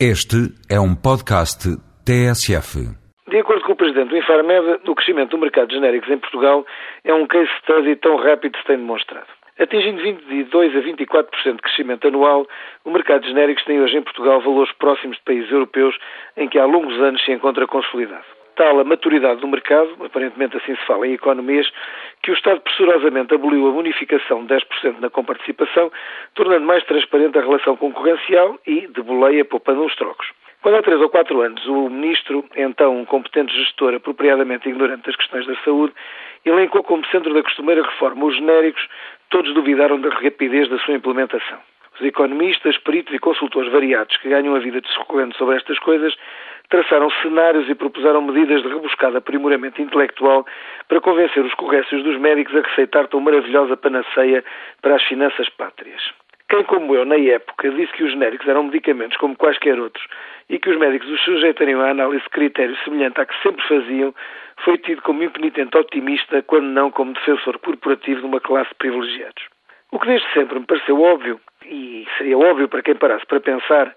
Este é um podcast TSF. De acordo com o presidente do Infarmed, o crescimento do mercado de genéricos em Portugal é um case study tão rápido se tem demonstrado. Atingindo 22 a 24% de crescimento anual, o mercado de genéricos tem hoje em Portugal valores próximos de países europeus em que há longos anos se encontra consolidado. Tal a maturidade do mercado, aparentemente assim se fala em economias, que o Estado pressurosamente aboliu a bonificação de 10% na comparticipação, tornando mais transparente a relação concorrencial e, de boleia, poupando uns trocos. Quando há três ou quatro anos o ministro, então um competente gestor apropriadamente ignorante das questões da saúde, elencou como centro da costumeira reforma os genéricos, todos duvidaram da rapidez da sua implementação. Os economistas, peritos e consultores variados que ganham a vida discorrendo sobre estas coisas traçaram cenários e propuseram medidas de rebuscado aprimoramento intelectual para convencer os corrécios dos médicos a receitar tão maravilhosa panaceia para as finanças pátrias. Quem, como eu, na época, disse que os genéricos eram medicamentos como quaisquer outros e que os médicos os sujeitariam à análise de critérios semelhante à que sempre faziam, foi tido como impenitente otimista, quando não como defensor corporativo de uma classe de privilegiados. O que desde sempre me pareceu óbvio, e seria óbvio para quem parasse para pensar,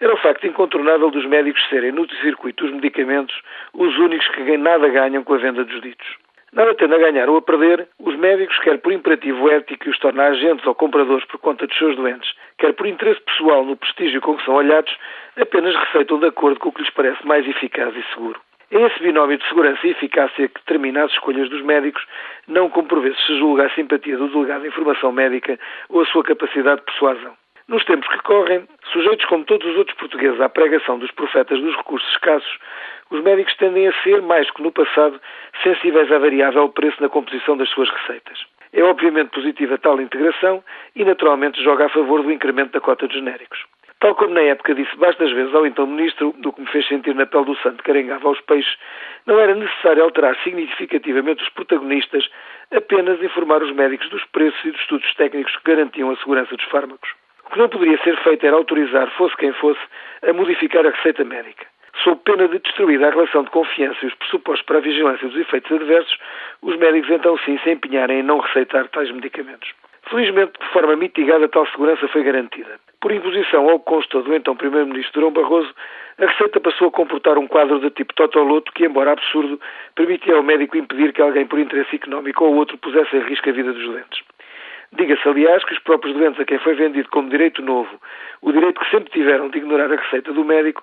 era o facto incontornável dos médicos serem, no circuito dos medicamentos, os únicos que nada ganham com a venda dos ditos. Nada tendo a ganhar ou a perder, os médicos, quer por imperativo ético que os torna agentes ou compradores por conta dos seus doentes, quer por interesse pessoal no prestígio com que são olhados, apenas receitam de acordo com o que lhes parece mais eficaz e seguro. Esse binómio de segurança e eficácia que determina as escolhas dos médicos, não vezes se julga a simpatia do delegado de informação médica ou a sua capacidade de persuasão. Nos tempos que correm, sujeitos como todos os outros portugueses à pregação dos profetas dos recursos escassos, os médicos tendem a ser, mais que no passado, sensíveis à variável preço na composição das suas receitas. É obviamente positiva tal integração e, naturalmente, joga a favor do incremento da cota de genéricos. Tal como na época disse bastas vezes ao então Ministro, do que me fez sentir na pele do santo que arengava aos peixes, não era necessário alterar significativamente os protagonistas, apenas informar os médicos dos preços e dos estudos técnicos que garantiam a segurança dos fármacos. O que não poderia ser feito era autorizar, fosse quem fosse, a modificar a receita médica. Sob pena de destruir a relação de confiança e os pressupostos para a vigilância dos efeitos adversos, os médicos então sim se empenharem em não receitar tais medicamentos. Felizmente, de forma mitigada, tal segurança foi garantida. Por imposição ao consta do então Primeiro-Ministro Durão Barroso, a Receita passou a comportar um quadro de tipo totoloto que, embora absurdo, permitia ao médico impedir que alguém por interesse económico ou outro pusesse em risco a vida dos doentes. Diga-se, aliás, que os próprios doentes a quem foi vendido como direito novo, o direito que sempre tiveram de ignorar a receita do médico,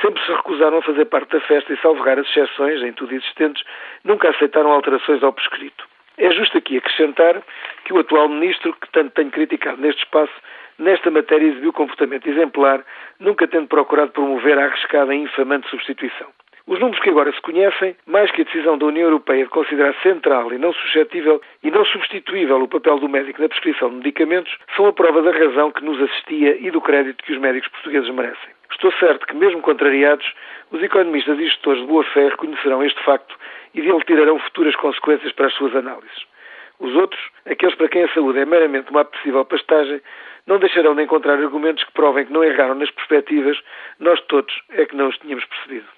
sempre se recusaram a fazer parte da festa e salvar as exceções, em tudo existentes, nunca aceitaram alterações ao prescrito. É justo aqui acrescentar que o atual ministro, que tanto tenho criticado neste espaço, nesta matéria exibiu comportamento exemplar, nunca tendo procurado promover a arriscada e infamante substituição. Os números que agora se conhecem, mais que a decisão da União Europeia de considerar central e não suscetível e não substituível o papel do médico na prescrição de medicamentos, são a prova da razão que nos assistia e do crédito que os médicos portugueses merecem. Estou certo que, mesmo contrariados, os economistas e gestores de boa fé reconhecerão este facto e dele tirarão futuras consequências para as suas análises. Os outros, aqueles para quem a saúde é meramente uma apetecível pastagem, não deixarão de encontrar argumentos que provem que não erraram nas perspectivas, nós todos é que não os tínhamos percebido.